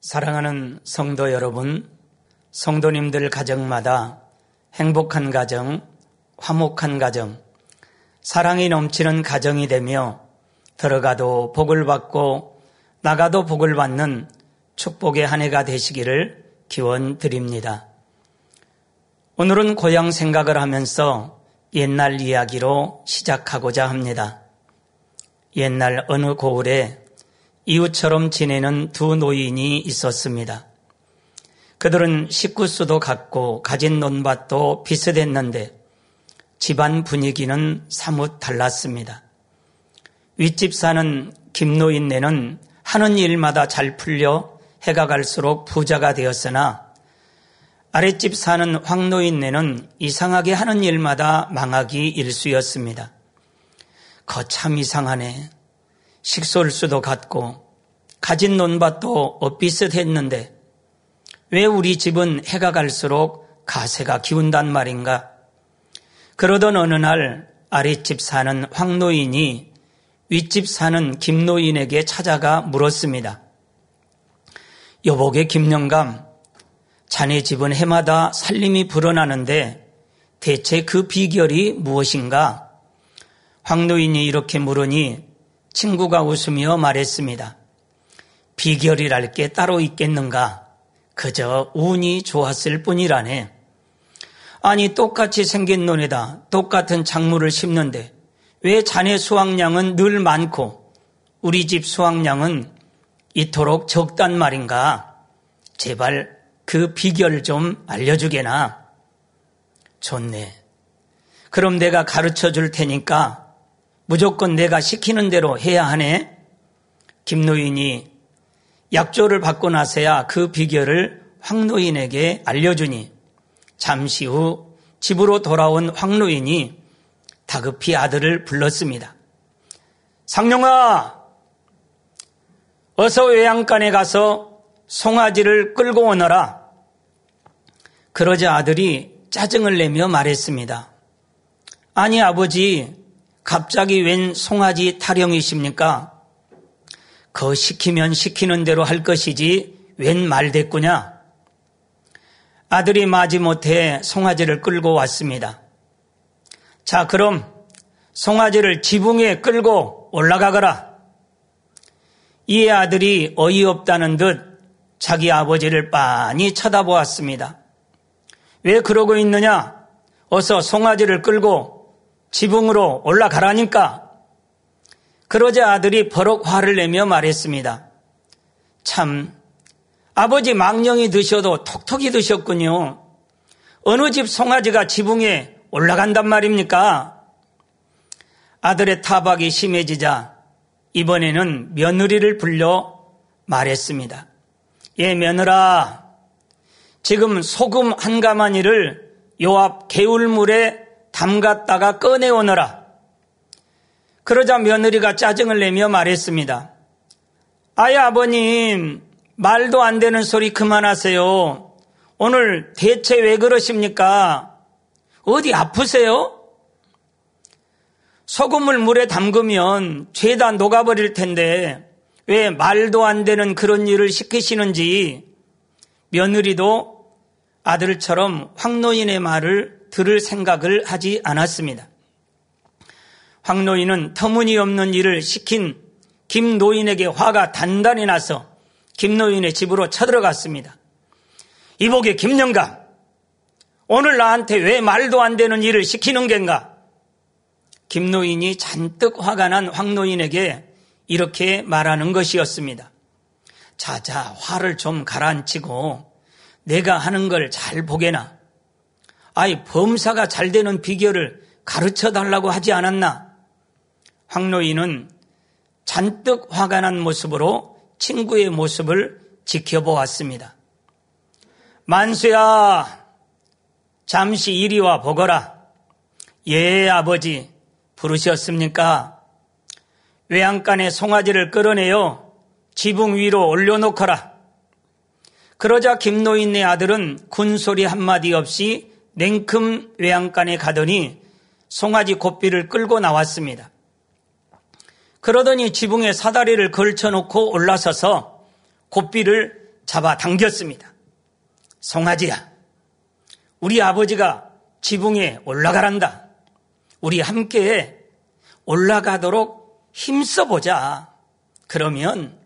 사랑하는 성도 여러분, 성도님들 가정마다 행복한 가정, 화목한 가정, 사랑이 넘치는 가정이 되며 들어가도 복을 받고 나가도 복을 받는 축복의 한 해가 되시기를 기원 드립니다. 오늘은 고향 생각을 하면서 옛날 이야기로 시작하고자 합니다. 옛날 어느 고을에 이웃처럼 지내는 두 노인이 있었습니다. 그들은 식구수도 같고 가진 논밭도 비슷했는데 집안 분위기는 사뭇 달랐습니다. 윗집 사는 김노인네는 하는 일마다 잘 풀려 해가 갈수록 부자가 되었으나 아랫집 사는 황노인네는 이상하게 하는 일마다 망하기 일쑤였습니다. 거참 이상하네. 식솔수도 같고 가진 논밭도 엇비슷했는데 왜 우리 집은 해가 갈수록 가세가 기운단 말인가? 그러던 어느 날 아랫집 사는 황노인이 윗집 사는 김노인에게 찾아가 물었습니다. 여보게 김영감, 자네 집은 해마다 살림이 불어나는데 대체 그 비결이 무엇인가? 황노인이 이렇게 물으니 친구가 웃으며 말했습니다. 비결이랄 게 따로 있겠는가? 그저 운이 좋았을 뿐이라네. 아니, 똑같이 생긴 논에다 똑같은 작물을 심는데 왜 자네 수확량은 늘 많고 우리 집 수확량은 이토록 적단 말인가? 제발 그 비결 좀 알려주게나. 좋네. 그럼 내가 가르쳐 줄 테니까 무조건 내가 시키는 대로 해야 하네. 김노인이 약조를 받고 나서야 그 비결을 황노인에게 알려주니 잠시 후 집으로 돌아온 황노인이 다급히 아들을 불렀습니다. 상룡아, 어서 외양간에 가서 송아지를 끌고 오너라. 그러자 아들이 짜증을 내며 말했습니다. 아니, 아버지, 갑자기 웬 송아지 타령이십니까? 거 시키면 시키는 대로 할 것이지 웬 말대꾸냐? 아들이 마지못해 송아지를 끌고 왔습니다. 자, 그럼 송아지를 지붕에 끌고 올라가거라. 이에 아들이 어이없다는 듯 자기 아버지를 빤히 쳐다보았습니다. 왜 그러고 있느냐? 어서 송아지를 끌고 지붕으로 올라가라니까. 그러자 아들이 버럭 화를 내며 말했습니다. 참, 아버지 망령이 드셔도 톡톡히 드셨군요. 어느 집 송아지가 지붕에 올라간단 말입니까? 아들의 타박이 심해지자 이번에는 며느리를 불려 말했습니다. 예, 며느라. 지금 소금 한 가마니를 요 앞 개울물에 담갔다가 꺼내오너라. 그러자 며느리가 짜증을 내며 말했습니다. 아예 아버님, 말도 안 되는 소리 그만하세요. 오늘 대체 왜 그러십니까? 어디 아프세요? 소금을 물에 담그면 죄다 녹아버릴 텐데 왜 말도 안 되는 그런 일을 시키시는지 며느리도 아들처럼 황노인의 말을 들을 생각을 하지 않았습니다. 황노인은 터무니없는 일을 시킨 김노인에게 화가 단단히 나서 김노인의 집으로 쳐들어갔습니다. 이복의 김영감, 오늘 나한테 왜 말도 안 되는 일을 시키는 겐가? 김노인이 잔뜩 화가 난 황노인에게 이렇게 말하는 것이었습니다. 자자, 화를 좀 가라앉히고 내가 하는 걸 잘 보게나. 아이, 범사가 잘 되는 비결을 가르쳐 달라고 하지 않았나? 황노인은 잔뜩 화가 난 모습으로 친구의 모습을 지켜보았습니다. 만수야, 잠시 이리 와 보거라. 예, 아버지, 부르셨습니까? 외양간에 송아지를 끌어내어 지붕 위로 올려놓거라. 그러자 김노인네 아들은 군소리 한마디 없이 냉큼 외양간에 가더니 송아지 고삐를 끌고 나왔습니다. 그러더니 지붕에 사다리를 걸쳐놓고 올라서서 고삐를 잡아 당겼습니다. 송아지야, 우리 아버지가 지붕에 올라가란다. 우리 함께 올라가도록 힘써보자. 그러면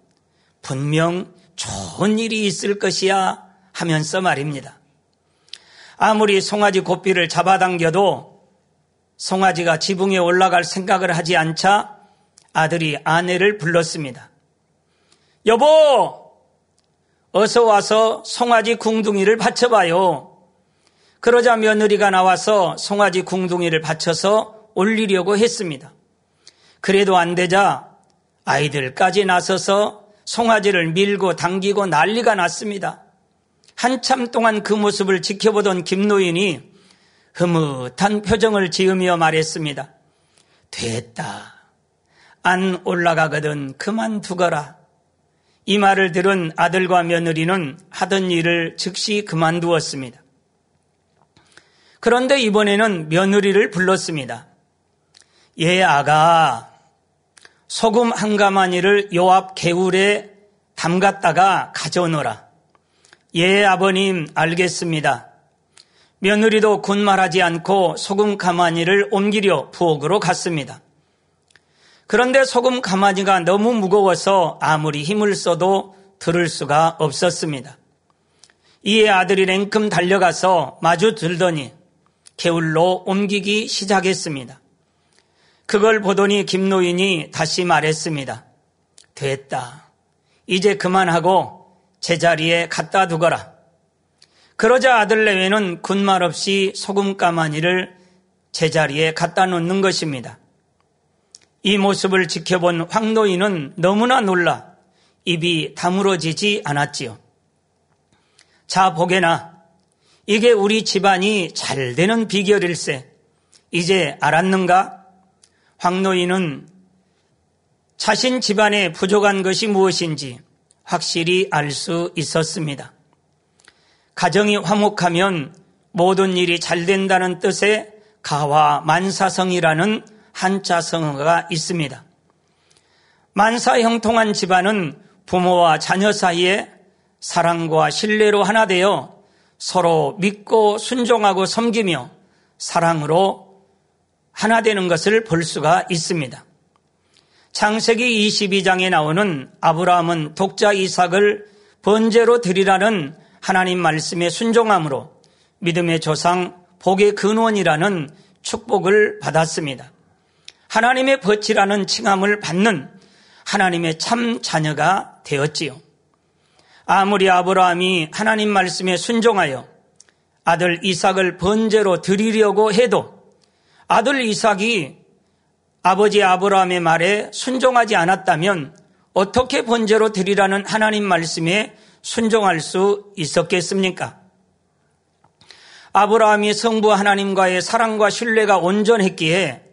분명 좋은 일이 있을 것이야 하면서 말입니다. 아무리 송아지 고삐를 잡아당겨도 송아지가 지붕에 올라갈 생각을 하지 않자 아들이 아내를 불렀습니다. 여보, 어서 와서 송아지 궁둥이를 받쳐봐요. 그러자 며느리가 나와서 송아지 궁둥이를 받쳐서 올리려고 했습니다. 그래도 안 되자 아이들까지 나서서 송아지를 밀고 당기고 난리가 났습니다. 한참 동안 그 모습을 지켜보던 김노인이 흐뭇한 표정을 지으며 말했습니다. 됐다. 안 올라가거든 그만 두거라. 이 말을 들은 아들과 며느리는 하던 일을 즉시 그만두었습니다. 그런데 이번에는 며느리를 불렀습니다. 예, 아가, 소금 한 가마니를 요앞 개울에 담갔다가 가져오너라. 예, 아버님, 알겠습니다. 며느리도 군말하지 않고 소금 가마니를 옮기려 부엌으로 갔습니다. 그런데 소금 가마니가 너무 무거워서 아무리 힘을 써도 들을 수가 없었습니다. 이에 아들이 냉큼 달려가서 마주 들더니 개울로 옮기기 시작했습니다. 그걸 보더니 김노인이 다시 말했습니다. 됐다. 이제 그만하고 제자리에 갖다 두거라. 그러자 아들 내외는 군말 없이 소금 가마니를 제자리에 갖다 놓는 것입니다. 이 모습을 지켜본 황노인은 너무나 놀라 입이 다물어지지 않았지요. 자, 보게나. 이게 우리 집안이 잘 되는 비결일세. 이제 알았는가? 황노인은 자신 집안에 부족한 것이 무엇인지 확실히 알 수 있었습니다. 가정이 화목하면 모든 일이 잘 된다는 뜻의 가와 만사성이라는 한자 성어가 있습니다. 만사 형통한 집안은 부모와 자녀 사이에 사랑과 신뢰로 하나 되어 서로 믿고 순종하고 섬기며 사랑으로 하나 되는 것을 볼 수가 있습니다. 창세기 22장에 나오는 아브라함은 독자 이삭을 번제로 드리라는 하나님 말씀에 순종함으로 믿음의 조상 복의 근원이라는 축복을 받았습니다. 하나님의 벗이라는 칭함을 받는 하나님의 참 자녀가 되었지요. 아무리 아브라함이 하나님 말씀에 순종하여 아들 이삭을 번제로 드리려고 해도 아들 이삭이 아버지 아브라함의 말에 순종하지 않았다면 어떻게 번제로 드리라는 하나님 말씀에 순종할 수 있었겠습니까? 아브라함이 성부 하나님과의 사랑과 신뢰가 온전했기에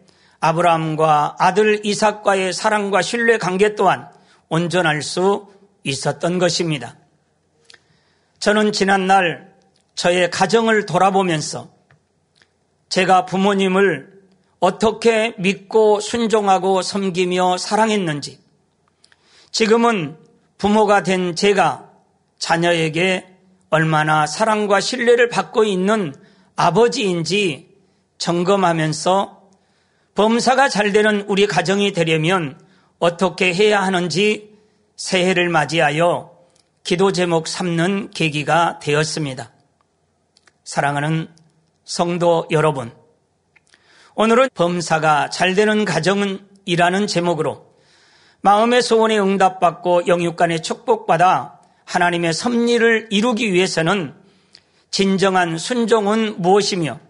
아브라함과 아들 이삭과의 사랑과 신뢰 관계 또한 온전할 수 있었던 것입니다. 저는 지난날 저의 가정을 돌아보면서 제가 부모님을 어떻게 믿고 순종하고 섬기며 사랑했는지, 지금은 부모가 된 제가 자녀에게 얼마나 사랑과 신뢰를 받고 있는 아버지인지 점검하면서 범사가 잘 되는 우리 가정이 되려면 어떻게 해야 하는지 새해를 맞이하여 기도 제목 삼는 계기가 되었습니다. 사랑하는 성도 여러분, 오늘은 범사가 잘 되는 가정이라는 제목으로 마음의 소원에 응답받고 영육간에 축복받아 하나님의 섭리를 이루기 위해서는 진정한 순종은 무엇이며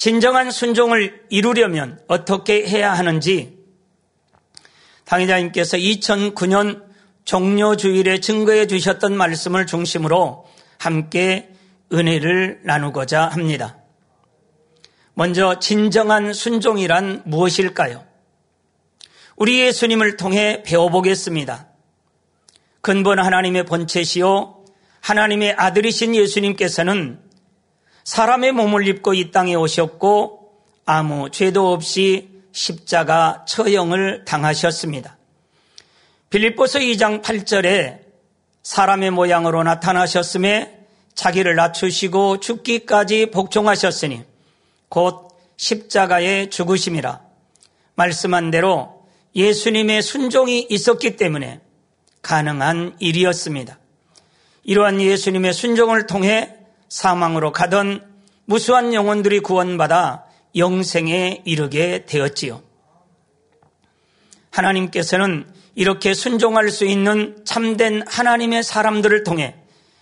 진정한 순종을 이루려면 어떻게 해야 하는지 당의자님께서 2009년 종료 주일에 증거해 주셨던 말씀을 중심으로 함께 은혜를 나누고자 합니다. 먼저 진정한 순종이란 무엇일까요? 우리 예수님을 통해 배워보겠습니다. 근본 하나님의 본체시요 하나님의 아들이신 예수님께서는 사람의 몸을 입고 이 땅에 오셨고 아무 죄도 없이 십자가 처형을 당하셨습니다. 빌립보서 2장 8절에 사람의 모양으로 나타나셨음에 자기를 낮추시고 죽기까지 복종하셨으니 곧 십자가의 죽으심이라 말씀한 대로 예수님의 순종이 있었기 때문에 가능한 일이었습니다. 이러한 예수님의 순종을 통해 사망으로 가던 무수한 영혼들이 구원받아 영생에 이르게 되었지요. 하나님께서는 이렇게 순종할 수 있는 참된 하나님의 사람들을 통해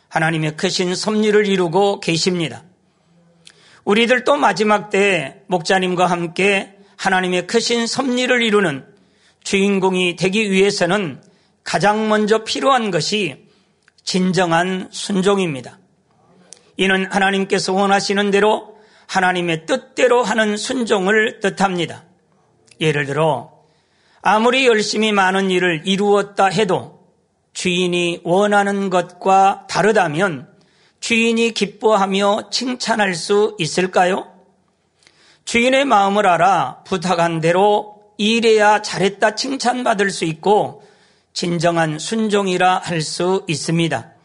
하나님의 크신 섭리를 이루고 계십니다. 우리들도 마지막 때 목자님과 함께 하나님의 크신 섭리를 이루는 주인공이 되기 위해서는 가장 먼저 필요한 것이 진정한 순종입니다. 이는 하나님께서 원하시는 대로 하나님의 뜻대로 하는 순종을 뜻합니다. 예를 들어 아무리 열심히 많은 일을 이루었다 해도 주인이 원하는 것과 다르다면 주인이 기뻐하며 칭찬할 수 있을까요? 주인의 마음을 알아 부탁한 대로 일해야 잘했다 칭찬받을 수 있고 진정한 순종이라 할 수 있습니다.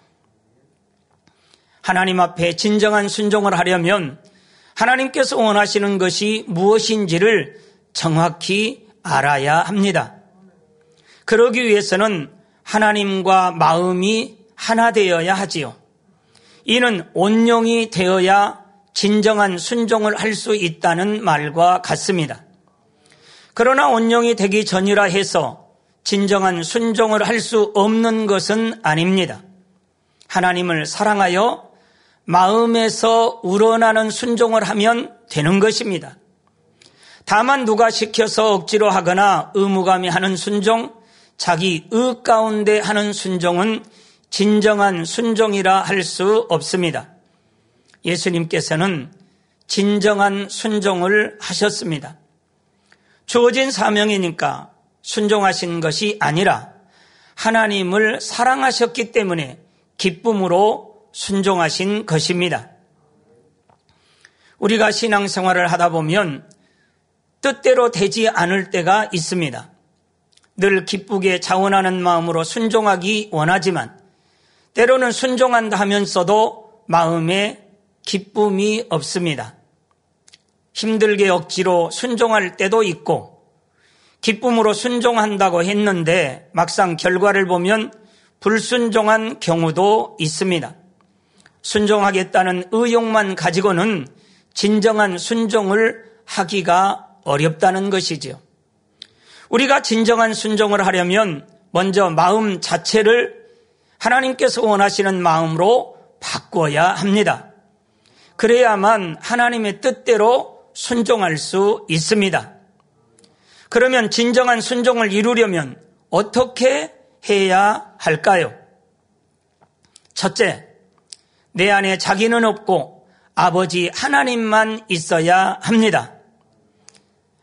하나님 앞에 진정한 순종을 하려면 하나님께서 원하시는 것이 무엇인지를 정확히 알아야 합니다. 그러기 위해서는 하나님과 마음이 하나 되어야 하지요. 이는 온영이 되어야 진정한 순종을 할 수 있다는 말과 같습니다. 그러나 온영이 되기 전이라 해서 진정한 순종을 할 수 없는 것은 아닙니다. 하나님을 사랑하여 마음에서 우러나는 순종을 하면 되는 것입니다. 다만 누가 시켜서 억지로 하거나 의무감이 하는 순종, 자기 의 가운데 하는 순종은 진정한 순종이라 할 수 없습니다. 예수님께서는 진정한 순종을 하셨습니다. 주어진 사명이니까 순종하신 것이 아니라 하나님을 사랑하셨기 때문에 기쁨으로 순종하신 것입니다. 우리가 신앙생활을 하다 보면 뜻대로 되지 않을 때가 있습니다. 늘 기쁘게 자원하는 마음으로 순종하기 원하지만 때로는 순종한다 하면서도 마음에 기쁨이 없습니다. 힘들게 억지로 순종할 때도 있고 기쁨으로 순종한다고 했는데 막상 결과를 보면 불순종한 경우도 있습니다. 순종하겠다는 의욕만 가지고는 진정한 순종을 하기가 어렵다는 것이지요. 우리가 진정한 순종을 하려면 먼저 마음 자체를 하나님께서 원하시는 마음으로 바꿔야 합니다. 그래야만 하나님의 뜻대로 순종할 수 있습니다. 그러면 진정한 순종을 이루려면 어떻게 해야 할까요? 첫째, 내 안에 자기는 없고 아버지 하나님만 있어야 합니다.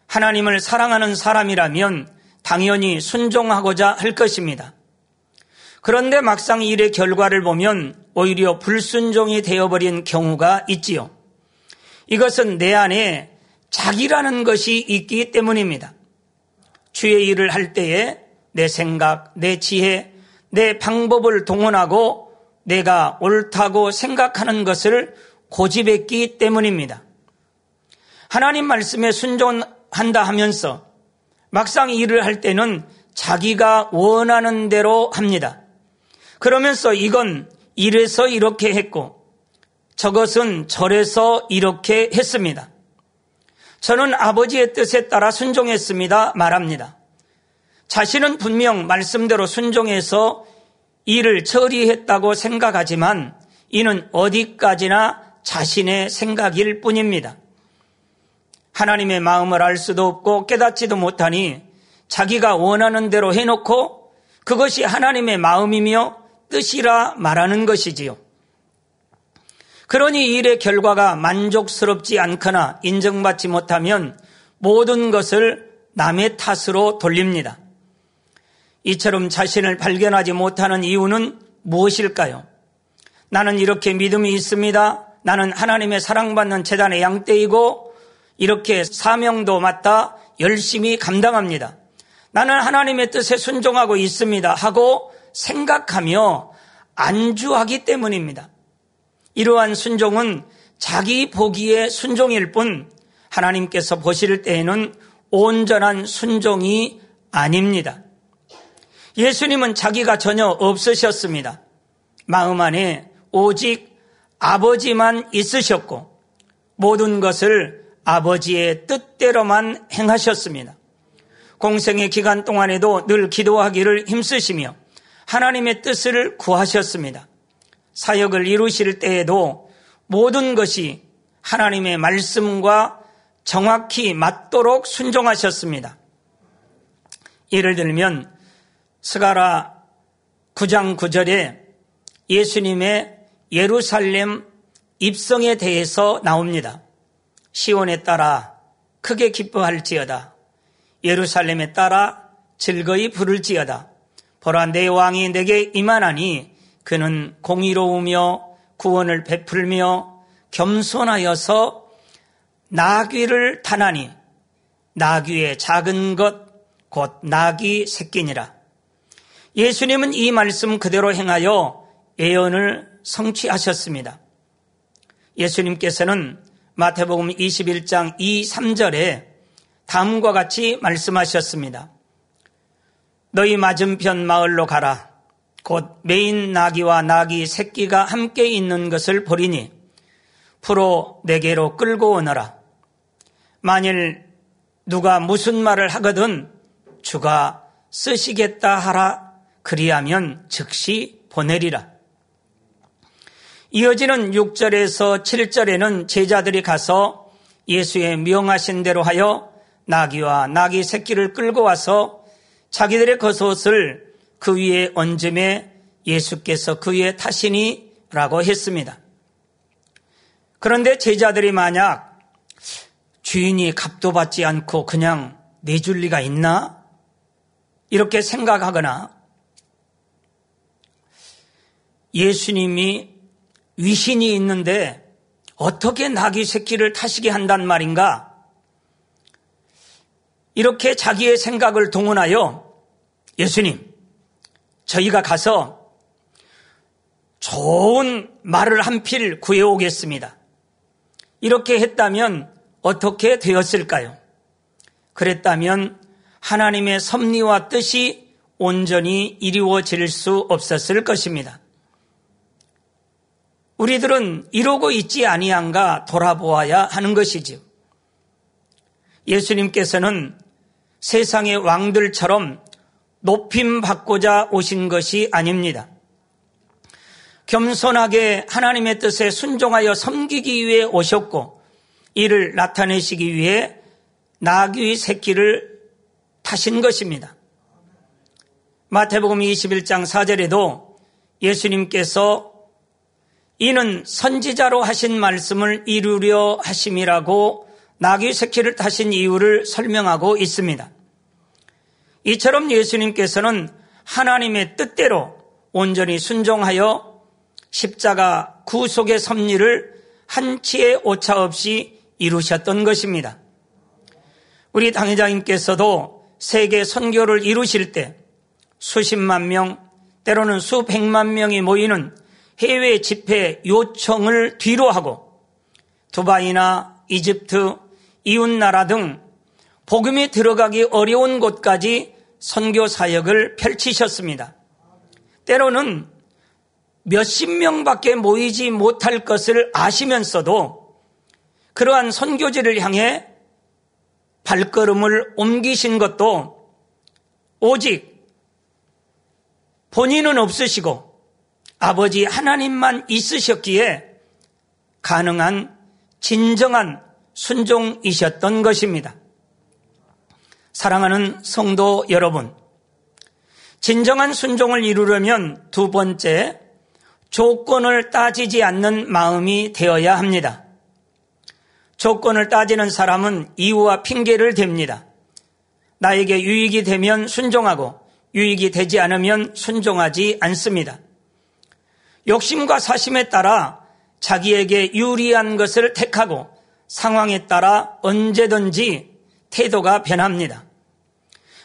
하나님을 사랑하는 사람이라면 당연히 순종하고자 할 것입니다. 그런데 막상 일의 결과를 보면 오히려 불순종이 되어버린 경우가 있지요. 이것은 내 안에 자기라는 것이 있기 때문입니다. 주의 일을 할 때에 내 생각, 내 지혜, 내 방법을 동원하고 내가 옳다고 생각하는 것을 고집했기 때문입니다. 하나님 말씀에 순종한다 하면서 막상 일을 할 때는 자기가 원하는 대로 합니다. 그러면서 이건 이래서 이렇게 했고 저것은 저래서 이렇게 했습니다. 저는 아버지의 뜻에 따라 순종했습니다. 말합니다. 자신은 분명 말씀대로 순종해서 일을 처리했다고 생각하지만 이는 어디까지나 자신의 생각일 뿐입니다. 하나님의 마음을 알 수도 없고 깨닫지도 못하니 자기가 원하는 대로 해놓고 그것이 하나님의 마음이며 뜻이라 말하는 것이지요. 그러니 일의 결과가 만족스럽지 않거나 인정받지 못하면 모든 것을 남의 탓으로 돌립니다. 이처럼 자신을 발견하지 못하는 이유는 무엇일까요? 나는 이렇게 믿음이 있습니다. 나는 하나님의 사랑받는 재단의 양떼이고 이렇게 사명도 맡아 열심히 감당합니다. 나는 하나님의 뜻에 순종하고 있습니다. 하고 생각하며 안주하기 때문입니다. 이러한 순종은 자기 보기에 순종일 뿐 하나님께서 보실 때에는 온전한 순종이 아닙니다. 예수님은 자기가 전혀 없으셨습니다. 마음 안에 오직 아버지만 있으셨고 모든 것을 아버지의 뜻대로만 행하셨습니다. 공생의 기간 동안에도 늘 기도하기를 힘쓰시며 하나님의 뜻을 구하셨습니다. 사역을 이루실 때에도 모든 것이 하나님의 말씀과 정확히 맞도록 순종하셨습니다. 예를 들면 스가라 9장 9절에 예수님의 예루살렘 입성에 대해서 나옵니다. 시온에 따라 크게 기뻐할지어다. 예루살렘에 따라 즐거이 부를지어다. 보라 내 왕이 내게 임하나니 그는 공의로우며 구원을 베풀며 겸손하여서 나귀를 타나니 나귀의 작은 것 곧 나귀 새끼니라. 예수님은 이 말씀 그대로 행하여 예언을 성취하셨습니다. 예수님께서는 마태복음 21장 2, 3절에 다음과 같이 말씀하셨습니다. 너희 맞은편 마을로 가라. 곧 메인 나귀와 나귀 새끼가 함께 있는 것을 보리니 프로 내게로 끌고 오너라. 만일 누가 무슨 말을 하거든 주가 쓰시겠다 하라 그리하면 즉시 보내리라. 이어지는 6절에서 7절에는 제자들이 가서 예수의 명하신 대로 하여 나귀와 나귀 새끼를 끌고 와서 자기들의 겉옷을 그 위에 얹음에 예수께서 그 위에 타시니 라고 했습니다. 그런데 제자들이 만약 주인이 값도 받지 않고 그냥 내줄 리가 있나? 이렇게 생각하거나 예수님이 위신이 있는데 어떻게 나귀 새끼를 타시게 한단 말인가? 이렇게 자기의 생각을 동원하여 예수님, 저희가 가서 좋은 말을 한 필 구해오겠습니다. 이렇게 했다면 어떻게 되었을까요? 그랬다면 하나님의 섭리와 뜻이 온전히 이루어질 수 없었을 것입니다. 우리들은 이러고 있지 아니한가 돌아보아야 하는 것이지요. 예수님께서는 세상의 왕들처럼 높임 받고자 오신 것이 아닙니다. 겸손하게 하나님의 뜻에 순종하여 섬기기 위해 오셨고 이를 나타내시기 위해 나귀 새끼를 타신 것입니다. 마태복음 21장 4절에도 예수님께서 이는 선지자로 하신 말씀을 이루려 하심이라고 나귀 새끼를 타신 이유를 설명하고 있습니다. 이처럼 예수님께서는 하나님의 뜻대로 온전히 순종하여 십자가 구속의 섭리를 한치의 오차 없이 이루셨던 것입니다. 우리 당회장님께서도 세계 선교를 이루실 때 수십만 명, 때로는 수백만 명이 모이는 해외 집회 요청을 뒤로하고 두바이나 이집트, 이웃나라 등 복음이 들어가기 어려운 곳까지 선교 사역을 펼치셨습니다. 때로는 몇십 명밖에 모이지 못할 것을 아시면서도 그러한 선교지를 향해 발걸음을 옮기신 것도 오직 본인은 없으시고 아버지 하나님만 있으셨기에 가능한 진정한 순종이셨던 것입니다. 사랑하는 성도 여러분, 진정한 순종을 이루려면 두 번째, 조건을 따지지 않는 마음이 되어야 합니다. 조건을 따지는 사람은 이유와 핑계를 댑니다. 나에게 유익이 되면 순종하고 유익이 되지 않으면 순종하지 않습니다. 욕심과 사심에 따라 자기에게 유리한 것을 택하고 상황에 따라 언제든지 태도가 변합니다.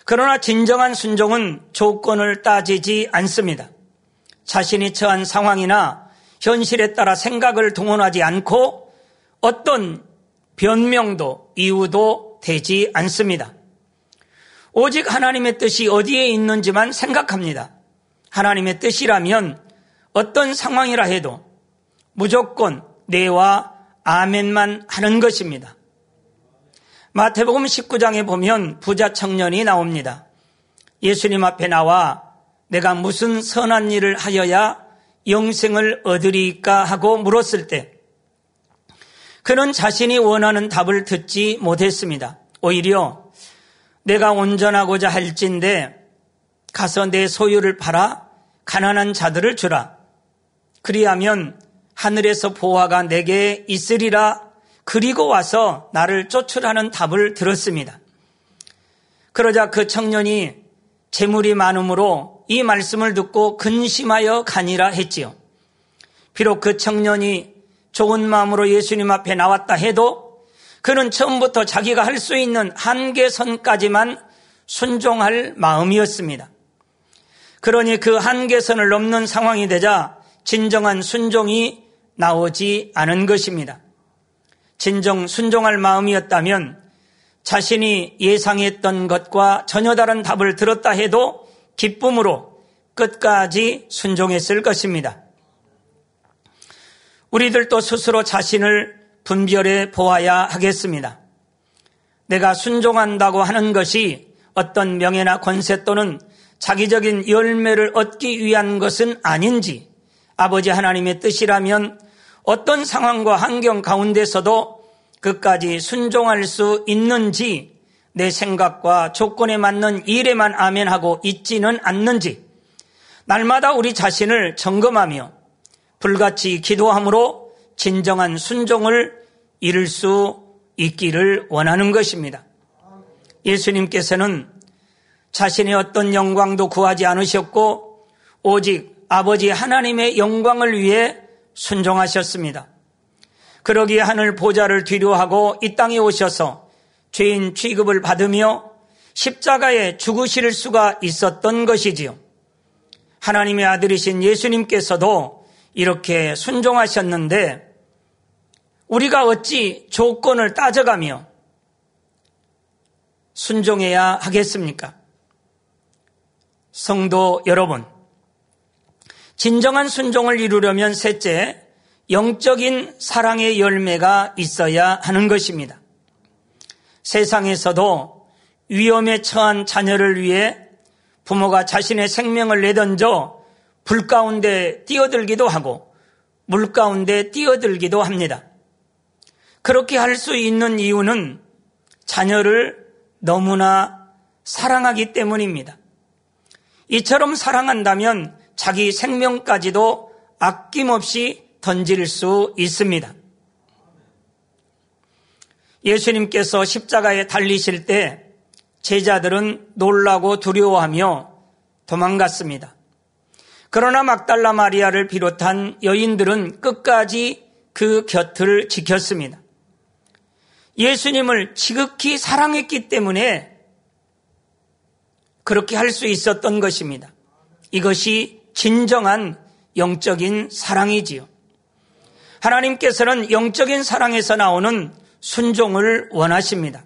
그러나 진정한 순종은 조건을 따지지 않습니다. 자신이 처한 상황이나 현실에 따라 생각을 동원하지 않고 어떤 변명도 이유도 되지 않습니다. 오직 하나님의 뜻이 어디에 있는지만 생각합니다. 하나님의 뜻이라면 어떤 상황이라 해도 무조건 네와 아멘만 하는 것입니다. 마태복음 19장에 보면 부자 청년이 나옵니다. 예수님 앞에 나와 내가 무슨 선한 일을 하여야 영생을 얻으리까 하고 물었을 때 그는 자신이 원하는 답을 듣지 못했습니다. 오히려 내가 온전하고자 할진데 가서 내 소유를 팔아 가난한 자들을 주라. 그리하면 하늘에서 보화가 내게 있으리라. 그리고 와서 나를 쫓으라는 답을 들었습니다. 그러자 그 청년이 재물이 많으므로 이 말씀을 듣고 근심하여 가니라 했지요. 비록 그 청년이 좋은 마음으로 예수님 앞에 나왔다 해도 그는 처음부터 자기가 할 수 있는 한계선까지만 순종할 마음이었습니다. 그러니 그 한계선을 넘는 상황이 되자 진정한 순종이 나오지 않은 것입니다. 진정 순종할 마음이었다면 자신이 예상했던 것과 전혀 다른 답을 들었다 해도 기쁨으로 끝까지 순종했을 것입니다. 우리들도 스스로 자신을 분별해 보아야 하겠습니다. 내가 순종한다고 하는 것이 어떤 명예나 권세 또는 자기적인 열매를 얻기 위한 것은 아닌지 아버지 하나님의 뜻이라면 어떤 상황과 환경 가운데서도 끝까지 순종할 수 있는지 내 생각과 조건에 맞는 일에만 아멘하고 있지는 않는지 날마다 우리 자신을 점검하며 불같이 기도함으로 진정한 순종을 이룰 수 있기를 원하는 것입니다. 예수님께서는 자신의 어떤 영광도 구하지 않으셨고 오직 아버지 하나님의 영광을 위해 순종하셨습니다. 그러기에 하늘 보좌를 뒤로하고 이 땅에 오셔서 죄인 취급을 받으며 십자가에 죽으실 수가 있었던 것이지요. 하나님의 아들이신 예수님께서도 이렇게 순종하셨는데 우리가 어찌 조건을 따져가며 순종해야 하겠습니까? 성도 여러분, 진정한 순종을 이루려면 셋째, 영적인 사랑의 열매가 있어야 하는 것입니다. 세상에서도 위험에 처한 자녀를 위해 부모가 자신의 생명을 내던져 불 가운데 뛰어들기도 하고 물 가운데 뛰어들기도 합니다. 그렇게 할 수 있는 이유는 자녀를 너무나 사랑하기 때문입니다. 이처럼 사랑한다면 자기 생명까지도 아낌없이 던질 수 있습니다. 예수님께서 십자가에 달리실 때 제자들은 놀라고 두려워하며 도망갔습니다. 그러나 막달라 마리아를 비롯한 여인들은 끝까지 그 곁을 지켰습니다. 예수님을 지극히 사랑했기 때문에 그렇게 할 수 있었던 것입니다. 이것이 진정한 영적인 사랑이지요. 하나님께서는 영적인 사랑에서 나오는 순종을 원하십니다.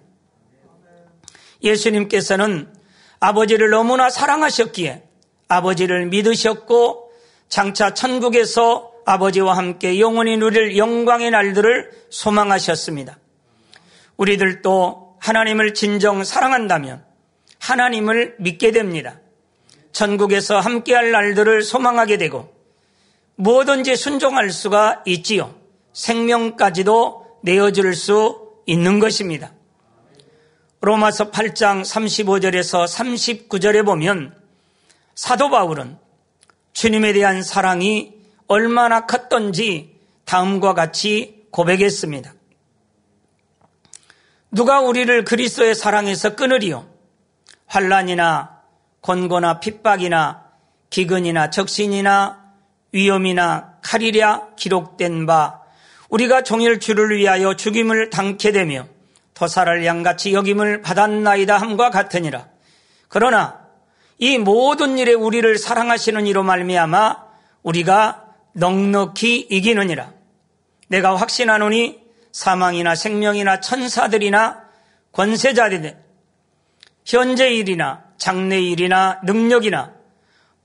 예수님께서는 아버지를 너무나 사랑하셨기에 아버지를 믿으셨고 장차 천국에서 아버지와 함께 영원히 누릴 영광의 날들을 소망하셨습니다. 우리들도 하나님을 진정 사랑한다면 하나님을 믿게 됩니다. 천국에서 함께할 날들을 소망하게 되고 뭐든지 순종할 수가 있지요. 생명까지도 내어줄 수 있는 것입니다. 로마서 8장 35절에서 39절에 보면 사도 바울은 주님에 대한 사랑이 얼마나 컸던지 다음과 같이 고백했습니다. 누가 우리를 그리스도의 사랑에서 끊으리요? 환란이나 권고나 핍박이나 기근이나 적신이나 위험이나 칼이랴 기록된 바 우리가 종일 주를 위하여 죽임을 당케 되며 토사를 양같이 여김을 받았나이다 함과 같으니라. 그러나 이 모든 일에 우리를 사랑하시는 이로 말미암아 우리가 넉넉히 이기느니라. 내가 확신하노니 사망이나 생명이나 천사들이나 권세자들이 현재 일이나 장래 일이나 능력이나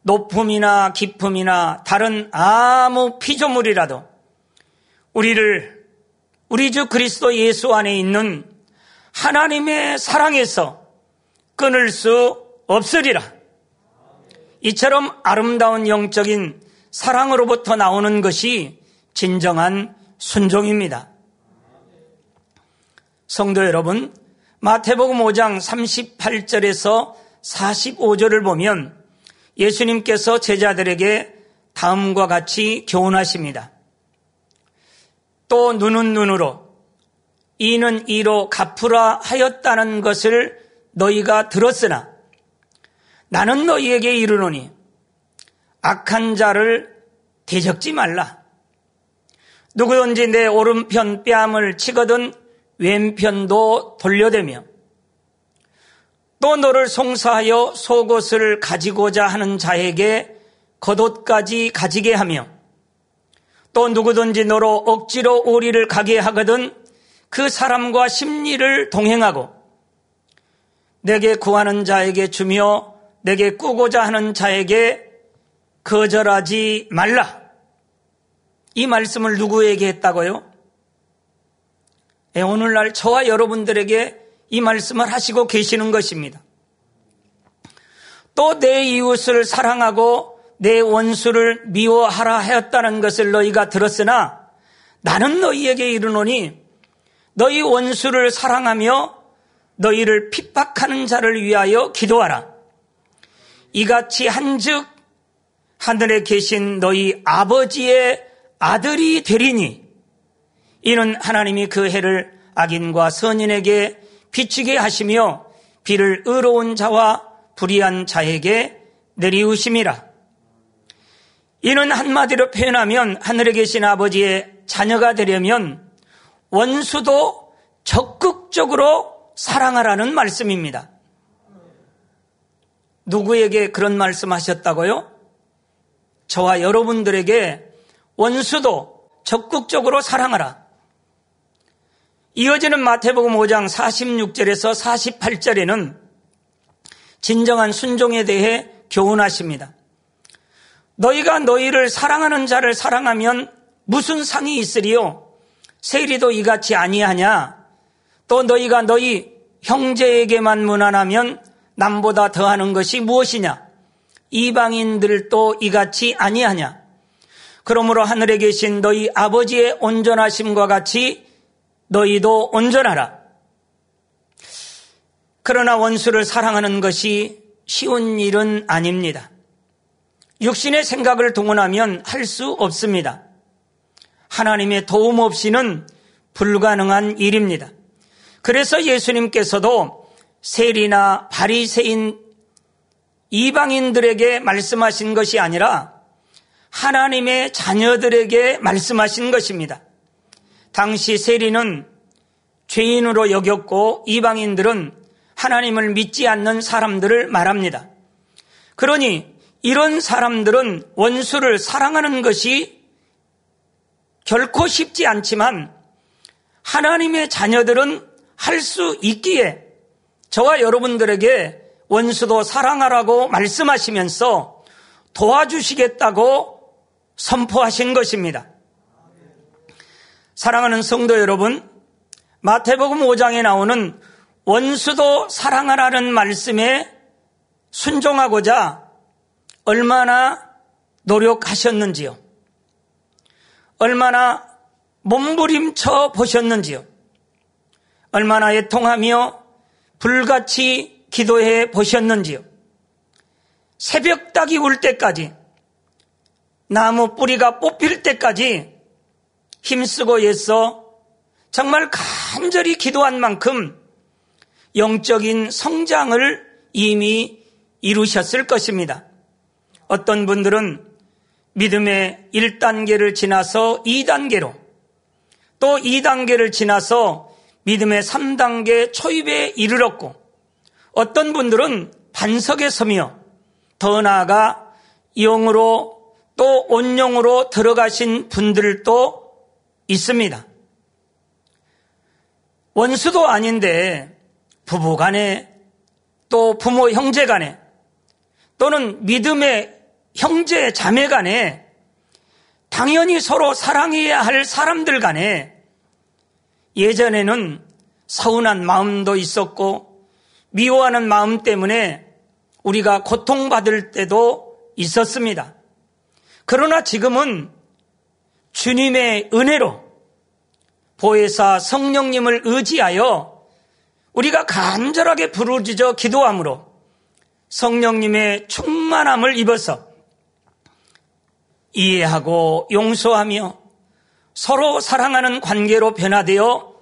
높음이나 기품이나 다른 아무 피조물이라도 우리를 우리 주 그리스도 예수 안에 있는 하나님의 사랑에서 끊을 수 없으리라. 이처럼 아름다운 영적인 사랑으로부터 나오는 것이 진정한 순종입니다. 성도 여러분, 마태복음 5장 38절에서 45절을 보면 예수님께서 제자들에게 다음과 같이 교훈하십니다. 또 눈은 눈으로 이는 이로 갚으라 하였다는 것을 너희가 들었으나 나는 너희에게 이르노니 악한 자를 대적지 말라. 누구든지 내 오른편 뺨을 치거든 왼편도 돌려대며 또 너를 송사하여 속옷을 가지고자 하는 자에게 겉옷까지 가지게 하며 또 누구든지 너로 억지로 오리를 가게 하거든 그 사람과 심리를 동행하고 내게 구하는 자에게 주며 내게 꾸고자 하는 자에게 거절하지 말라. 이 말씀을 누구에게 했다고요? 네, 오늘날 저와 여러분들에게 이 말씀을 하시고 계시는 것입니다. 또 내 이웃을 사랑하고 내 원수를 미워하라 하였다는 것을 너희가 들었으나 나는 너희에게 이르노니 너희 원수를 사랑하며 너희를 핍박하는 자를 위하여 기도하라. 이같이 한즉 하늘에 계신 너희 아버지의 아들이 되리니 이는 하나님이 그 해를 악인과 선인에게 비추게 하시며 비를 의로운 자와 불의한 자에게 내리우심이라. 이는 한마디로 표현하면 하늘에 계신 아버지의 자녀가 되려면 원수도 적극적으로 사랑하라는 말씀입니다. 누구에게 그런 말씀 하셨다고요? 저와 여러분들에게 원수도 적극적으로 사랑하라. 이어지는 마태복음 5장 46절에서 48절에는 진정한 순종에 대해 교훈하십니다. 너희가 너희를 사랑하는 자를 사랑하면 무슨 상이 있으리요? 세리도 이같이 아니하냐? 또 너희가 너희 형제에게만 무난하면 남보다 더하는 것이 무엇이냐? 이방인들도 이같이 아니하냐? 그러므로 하늘에 계신 너희 아버지의 온전하심과 같이 너희도 온전하라. 그러나 원수를 사랑하는 것이 쉬운 일은 아닙니다. 육신의 생각을 동원하면 할 수 없습니다. 하나님의 도움 없이는 불가능한 일입니다. 그래서 예수님께서도 세리나 바리새인 이방인들에게 말씀하신 것이 아니라 하나님의 자녀들에게 말씀하신 것입니다. 당시 세리는 죄인으로 여겼고 이방인들은 하나님을 믿지 않는 사람들을 말합니다. 그러니 이런 사람들은 원수를 사랑하는 것이 결코 쉽지 않지만 하나님의 자녀들은 할 수 있기에 저와 여러분들에게 원수도 사랑하라고 말씀하시면서 도와주시겠다고 선포하신 것입니다. 사랑하는 성도 여러분, 마태복음 5장에 나오는 원수도 사랑하라는 말씀에 순종하고자 얼마나 노력하셨는지요. 얼마나 몸부림쳐 보셨는지요. 얼마나 애통하며 불같이 기도해 보셨는지요. 새벽 닭이 울 때까지 나무 뿌리가 뽑힐 때까지 힘쓰고 애써 정말 간절히 기도한 만큼 영적인 성장을 이미 이루셨을 것입니다. 어떤 분들은 믿음의 1단계를 지나서 2단계로 또 2단계를 지나서 믿음의 3단계 초입에 이르렀고 어떤 분들은 반석에 서며 더 나아가 영으로 또 온영으로 들어가신 분들도 있습니다. 원수도 아닌데 부부 간에 또 부모 형제 간에 또는 믿음의 형제 자매 간에 당연히 서로 사랑해야 할 사람들 간에 예전에는 서운한 마음도 있었고 미워하는 마음 때문에 우리가 고통받을 때도 있었습니다. 그러나 지금은 주님의 은혜로 보혜사 성령님을 의지하여 우리가 간절하게 부르짖어 기도함으로 성령님의 충만함을 입어서 이해하고 용서하며 서로 사랑하는 관계로 변화되어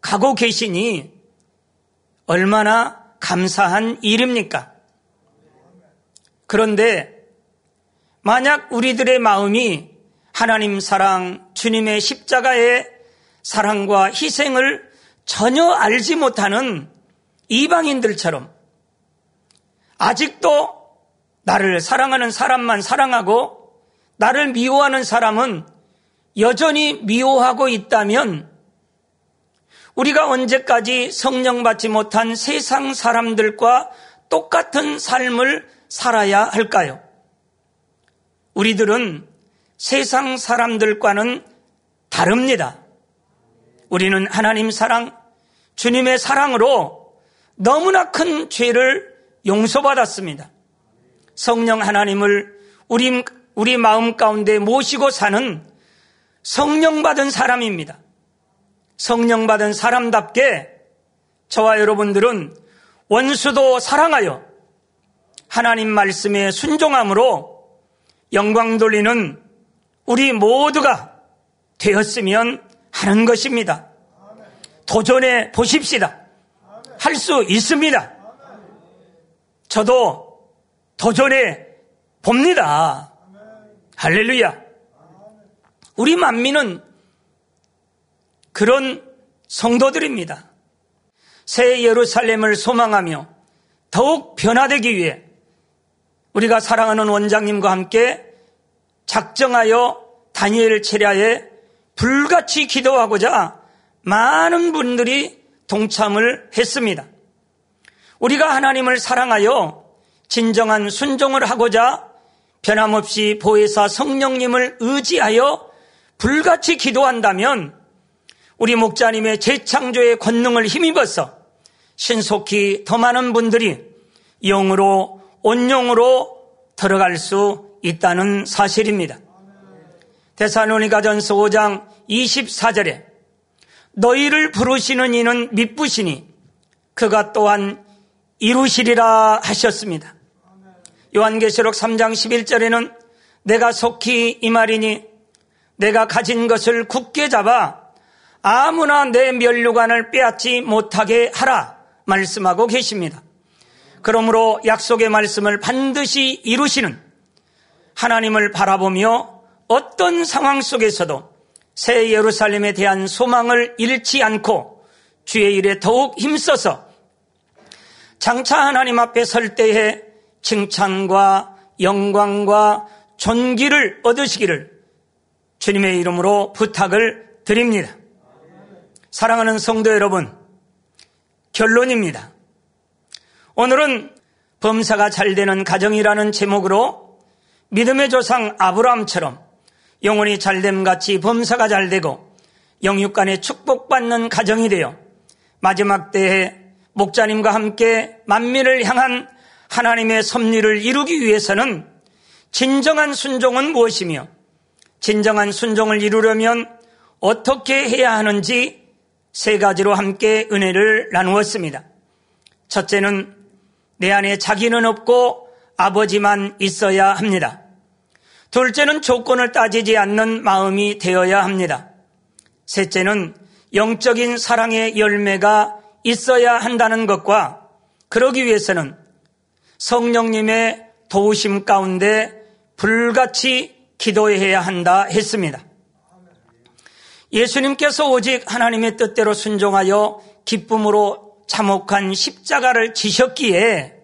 가고 계시니 얼마나 감사한 일입니까? 그런데 만약 우리들의 마음이 하나님 사랑, 주님의 십자가의 사랑과 희생을 전혀 알지 못하는 이방인들처럼 아직도 나를 사랑하는 사람만 사랑하고 나를 미워하는 사람은 여전히 미워하고 있다면 우리가 언제까지 성령 받지 못한 세상 사람들과 똑같은 삶을 살아야 할까요? 우리들은 세상 사람들과는 다릅니다. 우리는 하나님 사랑, 주님의 사랑으로 너무나 큰 죄를 용서받았습니다. 성령 하나님을 우리, 우리 마음 가운데 모시고 사는 성령 받은 사람입니다. 성령 받은 사람답게 저와 여러분들은 원수도 사랑하여 하나님 말씀에 순종함으로 영광 돌리는 우리 모두가 되었으면 하는 것입니다. 도전해 보십시다. 할 수 있습니다. 저도 도전해 봅니다. 할렐루야. 우리 만민은 그런 성도들입니다. 새 예루살렘을 소망하며 더욱 변화되기 위해 우리가 사랑하는 원장님과 함께 작정하여 다니엘 체랴에 불같이 기도하고자 많은 분들이 동참을 했습니다. 우리가 하나님을 사랑하여 진정한 순종을 하고자 변함없이 보혜사 성령님을 의지하여 불같이 기도한다면 우리 목자님의 재창조의 권능을 힘입어서 신속히 더 많은 분들이 영으로 온영으로 들어갈 수 있다는 사실입니다. 대사로니가전서 5장 24절에 너희를 부르시는 이는 믿부시니 그가 또한 이루시리라 하셨습니다. 요한계시록 3장 11절에는 내가 속히 이 말이니 내가 가진 것을 굳게 잡아 아무나 내 면류관을 빼앗지 못하게 하라 말씀하고 계십니다. 그러므로 약속의 말씀을 반드시 이루시는 하나님을 바라보며 어떤 상황 속에서도 새 예루살렘에 대한 소망을 잃지 않고 주의 일에 더욱 힘써서 장차 하나님 앞에 설 때에 칭찬과 영광과 존귀를 얻으시기를 주님의 이름으로 부탁을 드립니다. 사랑하는 성도 여러분, 결론입니다. 오늘은 범사가 잘 되는 가정이라는 제목으로 믿음의 조상 아브라함처럼 영혼이 잘됨 같이 범사가 잘 되고 영육간에 축복받는 가정이 되어 마지막 때에 목자님과 함께 만민을 향한 하나님의 섭리를 이루기 위해서는 진정한 순종은 무엇이며 진정한 순종을 이루려면 어떻게 해야 하는지 세 가지로 함께 은혜를 나누었습니다. 첫째는 내 안에 자기는 없고 아버지만 있어야 합니다. 둘째는 조건을 따지지 않는 마음이 되어야 합니다. 셋째는 영적인 사랑의 열매가 있어야 한다는 것과 그러기 위해서는 성령님의 도우심 가운데 불같이 기도해야 한다 했습니다. 예수님께서 오직 하나님의 뜻대로 순종하여 기쁨으로 참혹한 십자가를 지셨기에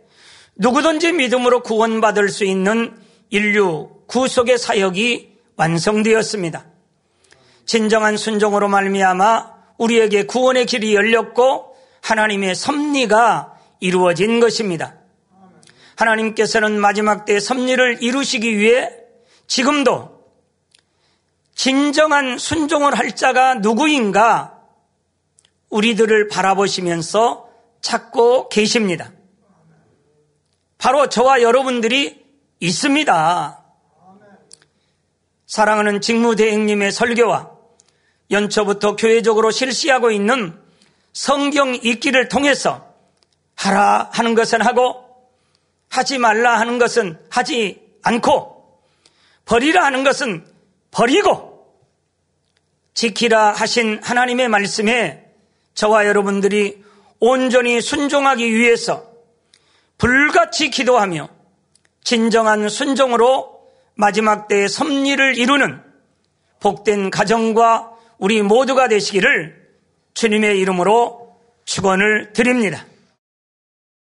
누구든지 믿음으로 구원받을 수 있는 인류 구속의 사역이 완성되었습니다. 진정한 순종으로 말미암아 우리에게 구원의 길이 열렸고 하나님의 섭리가 이루어진 것입니다. 하나님께서는 마지막 때 섭리를 이루시기 위해 지금도 진정한 순종을 할 자가 누구인가 우리들을 바라보시면서 찾고 계십니다. 바로 저와 여러분들이 있습니다. 사랑하는 직무대행님의 설교와 연초부터 교회적으로 실시하고 있는 성경 읽기를 통해서 하라 하는 것은 하고 하지 말라 하는 것은 하지 않고 버리라 하는 것은 버리고 지키라 하신 하나님의 말씀에 저와 여러분들이 온전히 순종하기 위해서 불같이 기도하며 진정한 순종으로 마지막 때의 섭리를 이루는 복된 가정과 우리 모두가 되시기를 주님의 이름으로 축원을 드립니다.